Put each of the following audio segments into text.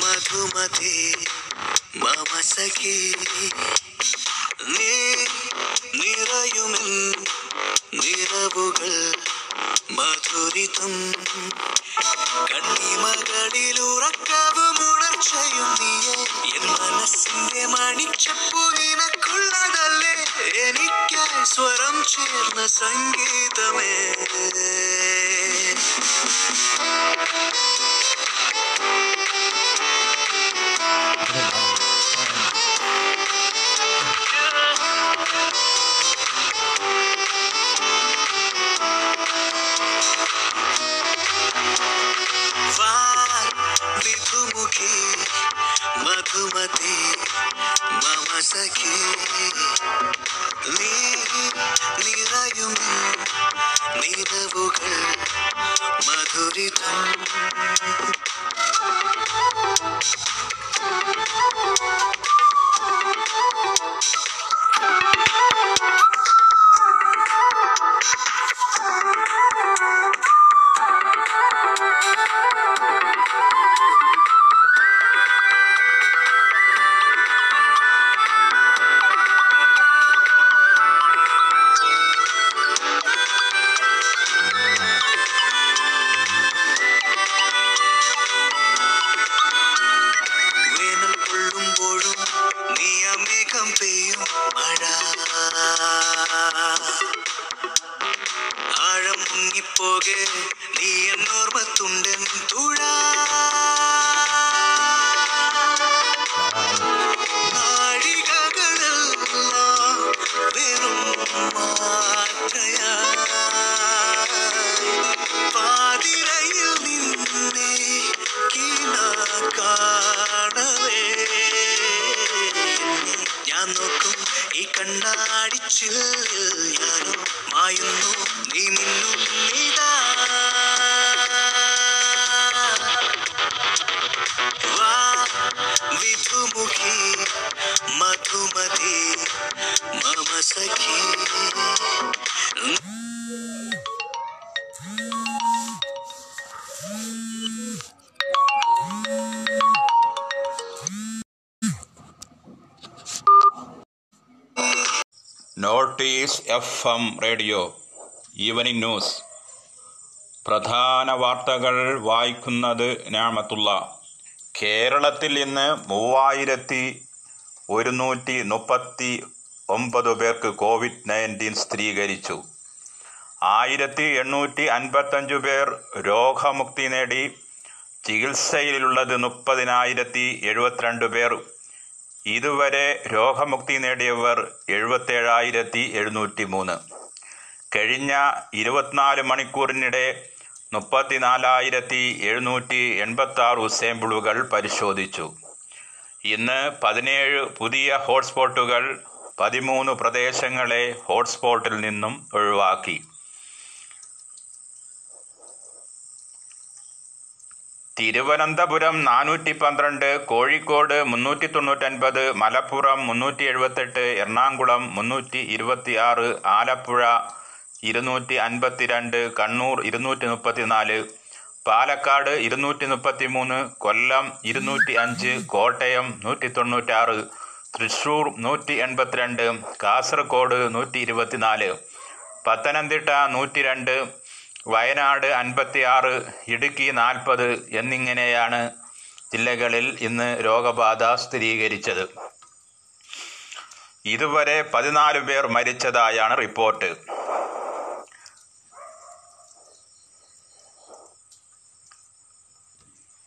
മധുമതി മമ സഖി നീ നിറയുമെൻ നിറവുകൾ മധുരിതം കണ്ണിമകളിലുറക്കവും ഉണർച്ചയും എൻ മനസ്സിന്റെ മണിച്ചപ്പു നിനക്കുള്ളതല്ലേ? എനിക്കായി സ്വരം ചേർന്ന സംഗീതമേ നിറയും നിലവുകൾ മധുരിതം മുങ്ങിപ്പോകെ നീ എന്നോർമ്മത്തുണ്ടൻ തുഴ. നോക്കും ഈ കണ്ണാടിച്ചിൽ ഞാനോ മായുന്നു. നീ മിന്നും നീതാ വാ വിധുമുഖി മധുമതി മമ സഖി notice F M radio evening news. പ്രധാന വാർത്തകൾ വായിക്കുന്നത് ഞാമത്തുള്ള കേരളത്തിൽ ഇന്ന് മൂവായിരത്തി ഒരുന്നൂറ്റി മുപ്പത്തി ഒമ്പത് പേർക്ക് കോവിഡ് നയന്റീൻ സ്ഥിരീകരിച്ചു. ആയിരത്തി എണ്ണൂറ്റി അൻപത്തഞ്ച് പേർ രോഗമുക്തി നേടി. ചികിത്സയിലുള്ളത് മുപ്പതിനായിരത്തി എഴുപത്തിരണ്ട് പേർ ഇതുവരെ രോഗമുക്തി നേടിയവർ എഴുപത്തേഴായിരത്തി എഴുന്നൂറ്റി മൂന്ന് കഴിഞ്ഞ ഇരുപത്തിനാല് മണിക്കൂറിനിടെ മുപ്പത്തിനാലായിരത്തി എഴുന്നൂറ്റി എൺപത്തി ആറ് സാമ്പിളുകൾ പരിശോധിച്ചു. ഇന്ന് പതിനേഴ് പുതിയ ഹോട്ട്സ്പോട്ടുകൾ പതിമൂന്ന് പ്രദേശങ്ങളെ ഹോട്ട്സ്പോട്ടിൽ നിന്നും ഒഴിവാക്കി. തിരുവനന്തപുരം നാനൂറ്റി പന്ത്രണ്ട് കോഴിക്കോട് മുന്നൂറ്റി തൊണ്ണൂറ്റൻപത് മലപ്പുറം മുന്നൂറ്റി എഴുപത്തെട്ട് എറണാകുളം മുന്നൂറ്റി ഇരുപത്തി ആറ് ആലപ്പുഴ ഇരുന്നൂറ്റി അൻപത്തിരണ്ട് കണ്ണൂർ ഇരുന്നൂറ്റി മുപ്പത്തിനാല് പാലക്കാട് ഇരുന്നൂറ്റി മുപ്പത്തി മൂന്ന് കൊല്ലം ഇരുന്നൂറ്റി അഞ്ച് കോട്ടയം നൂറ്റി തൊണ്ണൂറ്റാറ് തൃശൂർ നൂറ്റി എൺപത്തിരണ്ട് കാസർഗോഡ് നൂറ്റി ഇരുപത്തിനാല് പത്തനംതിട്ട നൂറ്റി രണ്ട് വയനാട് അൻപത്തിയാറ് ഇടുക്കി നാൽപ്പത് എന്നിങ്ങനെയാണ് ജില്ലകളിൽ ഇന്ന് രോഗബാധ സ്ഥിരീകരിച്ചത്. ഇതുവരെ പതിനാല് പേർ മരിച്ചതായാണ് റിപ്പോർട്ട്.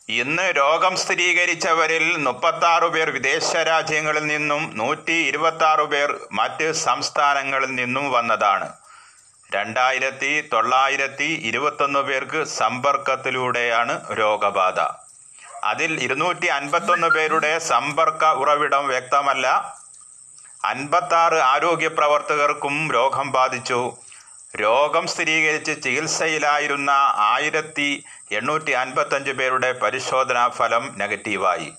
ഇന്ന് രോഗം സ്ഥിരീകരിച്ചവരിൽ മുപ്പത്തി പേർ വിദേശ രാജ്യങ്ങളിൽ നിന്നും നൂറ്റി ഇരുപത്തി പേർ മറ്റ് സംസ്ഥാനങ്ങളിൽ നിന്നും വന്നതാണ്. രണ്ടായിരത്തി തൊള്ളായിരത്തി ഇരുപത്തൊന്ന് പേർക്ക് സമ്പർക്കത്തിലൂടെയാണ് രോഗബാധ. അതിൽ ഇരുന്നൂറ്റി അൻപത്തൊന്ന് പേരുടെ സമ്പർക്ക ഉറവിടം വ്യക്തമല്ല. അൻപത്താറ് ആരോഗ്യ പ്രവർത്തകർക്കും രോഗം ബാധിച്ചു. രോഗം സ്ഥിരീകരിച്ച് ചികിത്സയിലായിരുന്ന ആയിരത്തി എണ്ണൂറ്റി അൻപത്തഞ്ച് പേരുടെ പരിശോധനാ ഫലം നെഗറ്റീവായി.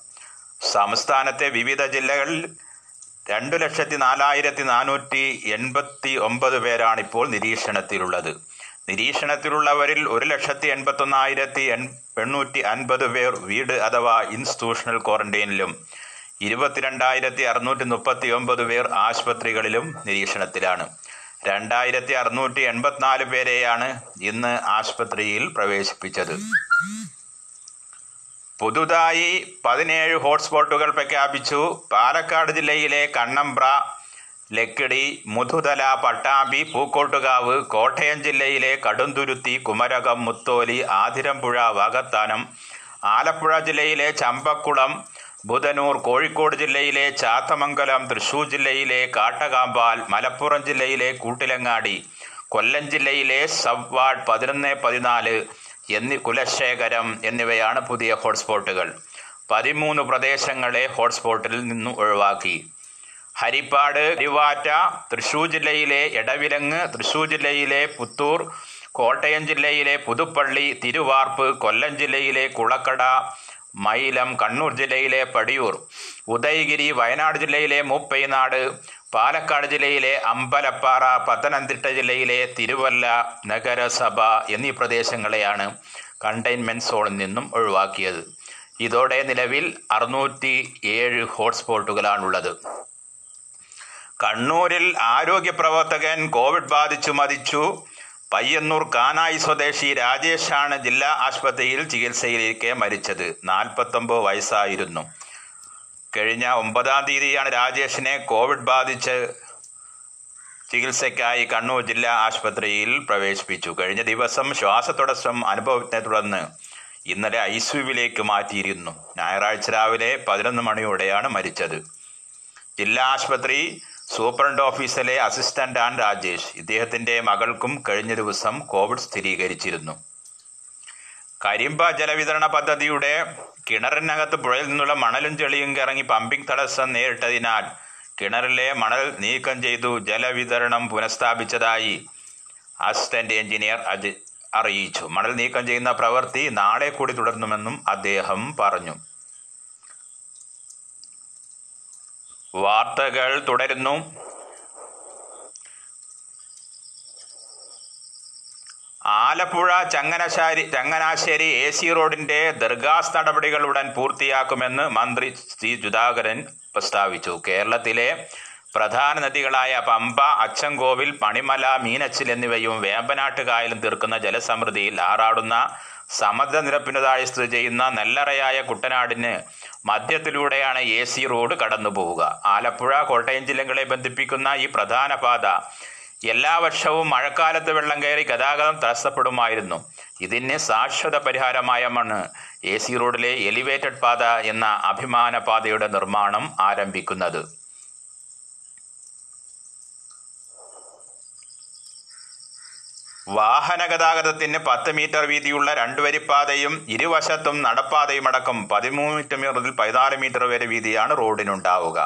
സംസ്ഥാനത്തെ വിവിധ ജില്ലകളിൽ രണ്ടു ലക്ഷത്തി നാലായിരത്തി നാനൂറ്റി എൺപത്തി ഒമ്പത് പേരാണ് ഇപ്പോൾ നിരീക്ഷണത്തിലുള്ളത്. നിരീക്ഷണത്തിലുള്ളവരിൽ ഒരു ലക്ഷത്തി എൺപത്തൊന്നായിരത്തി എണ്ണൂറ്റി അൻപത് പേർ വീട് അഥവാ ഇൻസ്റ്റിറ്റ്യൂഷണൽ ക്വാറന്റൈനിലും ഇരുപത്തിരണ്ടായിരത്തി അറുന്നൂറ്റി മുപ്പത്തി ഒമ്പത് പേർ ആശുപത്രികളിലും നിരീക്ഷണത്തിലാണ്. രണ്ടായിരത്തി അറുന്നൂറ്റി എൺപത്തിനാല് പേരെയാണ് ഇന്ന് ആശുപത്രിയിൽ പ്രവേശിപ്പിച്ചത്. പുതുതായി പതിനേഴ് ഹോട്ട്സ്പോട്ടുകൾ പ്രഖ്യാപിച്ചു. പാലക്കാട് ജില്ലയിലെ കണ്ണമ്പ്ര ലക്കിടി മുതുതല പട്ടാമ്പി പൂക്കോട്ടുകാവ് കോട്ടയം ജില്ലയിലെ കടുന്തുരുത്തി കുമരകം മുത്തോലി ആതിരമ്പുഴ വാകത്താനം ആലപ്പുഴ ജില്ലയിലെ ചമ്പക്കുളം ബുധനൂർ കോഴിക്കോട് ജില്ലയിലെ ചാത്തമംഗലം തൃശൂർ ജില്ലയിലെ കാട്ടകാമ്പാൽ മലപ്പുറം ജില്ലയിലെ കൂട്ടിലങ്ങാടി കൊല്ലം ജില്ലയിലെ സബ്വാർഡ് പതിനൊന്ന് പതിനാല് എന്നീ കുലശേഖരം എന്നിവയാണ് പുതിയ ഹോട്ട്സ്പോട്ടുകൾ. പതിമൂന്ന് പ്രദേശങ്ങളെ ഹോട്ട്സ്പോട്ടിൽ നിന്നും ഒഴിവാക്കി. ഹരിപ്പാട് തിരുവാറ്റ തൃശൂർ ജില്ലയിലെ എടവിലങ്ങ് തൃശൂർ ജില്ലയിലെ പുത്തൂർ കോട്ടയം ജില്ലയിലെ പുതുപ്പള്ളി തിരുവാർപ്പ് കൊല്ലം ജില്ലയിലെ കുളക്കട മൈലം കണ്ണൂർ ജില്ലയിലെ പടിയൂർ ഉദയഗിരി വയനാട് ജില്ലയിലെ മൂപ്പൈനാട് പാലക്കാട് ജില്ലയിലെ അമ്പലപ്പാറ പത്തനംതിട്ട ജില്ലയിലെ തിരുവല്ല നഗരസഭ എന്നീ പ്രദേശങ്ങളെയാണ് കണ്ടെയ്ൻമെന്റ് സോണിൽ നിന്നും ഒഴിവാക്കിയത്. ഇതോടെ നിലവിൽ അറുന്നൂറ്റി ഏഴ് ഹോട്ട്സ്പോട്ടുകളാണുള്ളത് കണ്ണൂരിൽ ആരോഗ്യ പ്രവർത്തകൻ കോവിഡ് ബാധിച്ചു മരിച്ചു. പയ്യന്നൂർ കാനായി സ്വദേശി രാജേഷാണ് ജില്ലാ ആശുപത്രിയിൽ ചികിത്സയിലിരിക്കെ മരിച്ചത്. നാൽപ്പത്തൊമ്പത് വയസ്സായിരുന്നു. കഴിഞ്ഞ ഒമ്പതാം തീയതിയാണ് രാജേഷിനെ കോവിഡ് ബാധിച്ച് ചികിത്സയ്ക്കായി കണ്ണൂർ ജില്ലാ ആശുപത്രിയിൽ പ്രവേശിപ്പിച്ചു. കഴിഞ്ഞ ദിവസം ശ്വാസതടസ്സം അനുഭവത്തെ തുടർന്ന് ഇന്നലെ ഐ സിയുവിലേക്ക് മാറ്റിയിരുന്നു. ഞായറാഴ്ച രാവിലെ പതിനൊന്ന് മണിയോടെയാണ് മരിച്ചത്. ജില്ലാ ആശുപത്രി സൂപ്രണ്ട് ഓഫീസിലെ അസിസ്റ്റന്റ് ആൻഡ് രാജേഷ് ഇദ്ദേഹത്തിന്റെ മകൾക്കും കഴിഞ്ഞ ദിവസം കോവിഡ് സ്ഥിരീകരിച്ചിരുന്നു. കരിമ്പ ജലവിതരണ പദ്ധതിയുടെ കിണറിനകത്ത് പുഴയിൽ നിന്നുള്ള മണലും ചെളിയും ഇറങ്ങി പമ്പിംഗ് തടസ്സം നേരിട്ടതിനാൽ കിണറിലെ മണൽ നീക്കം ചെയ്തു ജലവിതരണം പുനഃസ്ഥാപിച്ചതായി അസിസ്റ്റന്റ് എഞ്ചിനീയർ അറിയിച്ചു. മണൽ നീക്കം ചെയ്യുന്ന പ്രവൃത്തി നാളെ കൂടി തുടരുന്നുമെന്നും അദ്ദേഹം പറഞ്ഞു. വാർത്തകൾ തുടരുന്നു. ആലപ്പുഴ ചങ്ങനാശ്ശേരി ചങ്ങനാശ്ശേരി എ സി റോഡിന്റെ ദർഗാസ് നടപടികൾ ഉടൻ പൂർത്തിയാക്കുമെന്ന് മന്ത്രി സി. സുധാകരൻ പ്രസ്താവിച്ചു. കേരളത്തിലെ പ്രധാന നദികളായ പമ്പ അച്ചൻകോവിൽ പണിമല മീനച്ചിൽ എന്നിവയും വേമ്പനാട്ട് കായലും തീർക്കുന്ന ജലസമൃദ്ധിയിൽ ആറാടുന്ന സമുദ്രനിരപ്പിനു താഴെ സ്ഥിതി ചെയ്യുന്ന നെല്ലറയായ കുട്ടനാടിന് മധ്യത്തിലൂടെയാണ് എ സി റോഡ് കടന്നു പോവുക ആലപ്പുഴ കോട്ടയം ജില്ലകളെ ബന്ധിപ്പിക്കുന്ന ഈ പ്രധാന പാത എല്ലാ വർഷവും മഴക്കാലത്ത് വെള്ളം കയറി ഗതാഗതം തടസ്സപ്പെടുമായിരുന്നു. ഇതിന് ശാശ്വത പരിഹാരമായാണ് എ സി റോഡിലെ എലിവേറ്റഡ് പാത എന്ന അഭിമാന പാതയുടെ നിർമ്മാണം ആരംഭിക്കുന്നത്. വാഹന ഗതാഗതത്തിന് പത്ത് മീറ്റർ വീതിയുള്ള രണ്ടുവരിപ്പാതയും ഇരുവശത്തും നടപ്പാതയും അടക്കം പതിമൂന്ന് മീറ്റർ മുതൽ പതിനാല് മീറ്റർ വരെ വീതിയാണ് റോഡിനുണ്ടാവുക.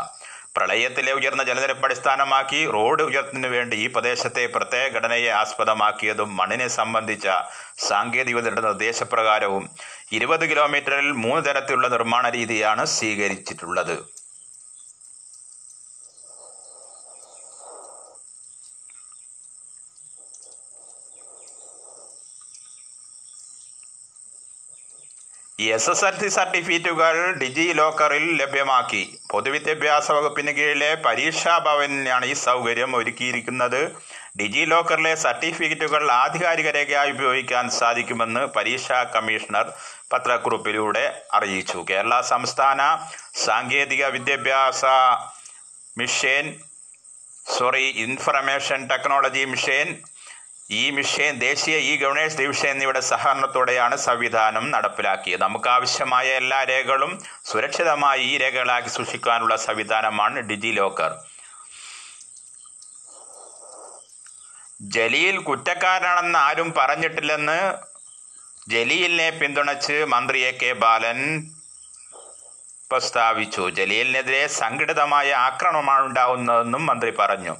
പ്രളയത്തിലെ ഉയർന്ന ജലനിരപ്പ് അടിസ്ഥാനമാക്കി റോഡ് ഉയർത്തുന്നതിനു വേണ്ടി ഈ പ്രദേശത്തെ പ്രത്യേക ഘടനയെ ആസ്പദമാക്കിയതും മണ്ണിനെ സംബന്ധിച്ച സാങ്കേതികതയുടെ നിർദ്ദേശപ്രകാരവും ഇരുപത് കിലോമീറ്ററിൽ മൂന്ന് തരത്തിലുള്ള നിർമ്മാണ രീതിയാണ് സ്വീകരിച്ചിട്ടുള്ളത്. എസ് എസ് എൽ സി സർട്ടിഫിക്കറ്റുകൾ ഡിജി ലോക്കറിൽ ലഭ്യമാക്കി. പൊതുവിദ്യാഭ്യാസ വകുപ്പിന് കീഴിലെ പരീക്ഷാ ഭവനിലാണ് ഈ സൗകര്യം ഒരുക്കിയിരിക്കുന്നത്. ഡിജി ലോക്കറിലെ സർട്ടിഫിക്കറ്റുകൾ ആധികാരിക രേഖയായി ഉപയോഗിക്കാൻ സാധിക്കുമെന്ന് പരീക്ഷാ കമ്മീഷണർ പത്രക്കുറിപ്പിലൂടെ അറിയിച്ചു. കേരള സംസ്ഥാന സാങ്കേതിക വിദ്യാഭ്യാസ mission sorry information technology mission ഈ മിഷൻ ദേശീയ ഇ ഗവേണേഴ്സ് ഡിവിഷൻ എന്നിവയുടെ സഹകരണത്തോടെയാണ് സംവിധാനം നടപ്പിലാക്കിയത്. നമുക്ക് ആവശ്യമായ എല്ലാ രേഖകളും സുരക്ഷിതമായി ഈ രേഖകളാക്കി സൂക്ഷിക്കാനുള്ള സംവിധാനമാണ് ഡിജി ലോക്കർ ജലീൽ കുറ്റക്കാരനാണെന്ന് ആരും പറഞ്ഞിട്ടില്ലെന്ന് ജലീലിനെ പിന്തുണച്ച് മന്ത്രി എ കെ ബാലൻ പ്രസ്താവിച്ചു. ജലീലിനെതിരെ സംഘടിതമായ ആക്രമണമാണ് ഉണ്ടാകുന്നതെന്നും മന്ത്രി പറഞ്ഞു.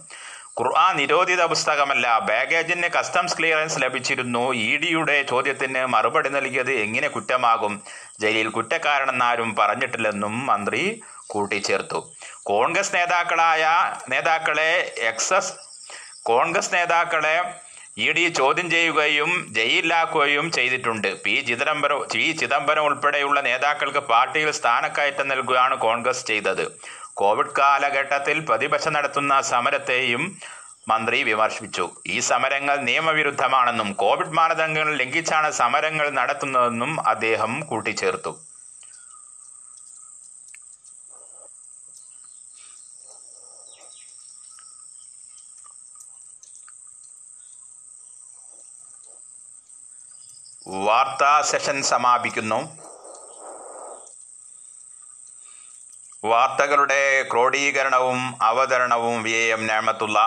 ഖുർആൻ നിരോധിത പുസ്തകമല്ല. ബാഗേജിന് കസ്റ്റംസ് ക്ലിയറൻസ് ലഭിച്ചിരുന്നു. ഇ ഡിയുടെ ചോദ്യത്തിന് മറുപടി നൽകിയത് എങ്ങനെ കുറ്റമാകും? ജലീൽ കുറ്റക്കാരനെന്നാരും പറഞ്ഞിട്ടില്ലെന്നും മന്ത്രി കൂട്ടിച്ചേർത്തു. കോൺഗ്രസ് നേതാക്കളായ നേതാക്കളെ എക്സസ് കോൺഗ്രസ് നേതാക്കളെ ഇ ഡി ചോദ്യം ചെയ്യുകയും ജയിലിലാക്കുകയും ചെയ്തിട്ടുണ്ട്. പി ചിദംബരം പി ചിദംബരം ഉൾപ്പെടെയുള്ള നേതാക്കൾക്ക് പാർട്ടിയിൽ സ്ഥാനക്കയറ്റം നൽകുകയാണ് കോൺഗ്രസ് ചെയ്തത്. കോവിഡ് കാലഘട്ടത്തിൽ പ്രതിപക്ഷം നടത്തുന്ന സമരത്തെയും മന്ത്രി വിമർശിച്ചു. ഈ സമരങ്ങൾ നിയമവിരുദ്ധമാണെന്നും കോവിഡ് മാനദണ്ഡങ്ങൾ ലംഘിച്ചാണ് സമരങ്ങൾ നടത്തുന്നതെന്നും അദ്ദേഹം കൂട്ടിച്ചേർത്തു. വാർത്താ സെഷൻ സമാപിക്കുന്നു. വാർത്തകളുടെ ക്രോഡീകരണവും അവതരണവും വി എം ഞാമത്തുള്ള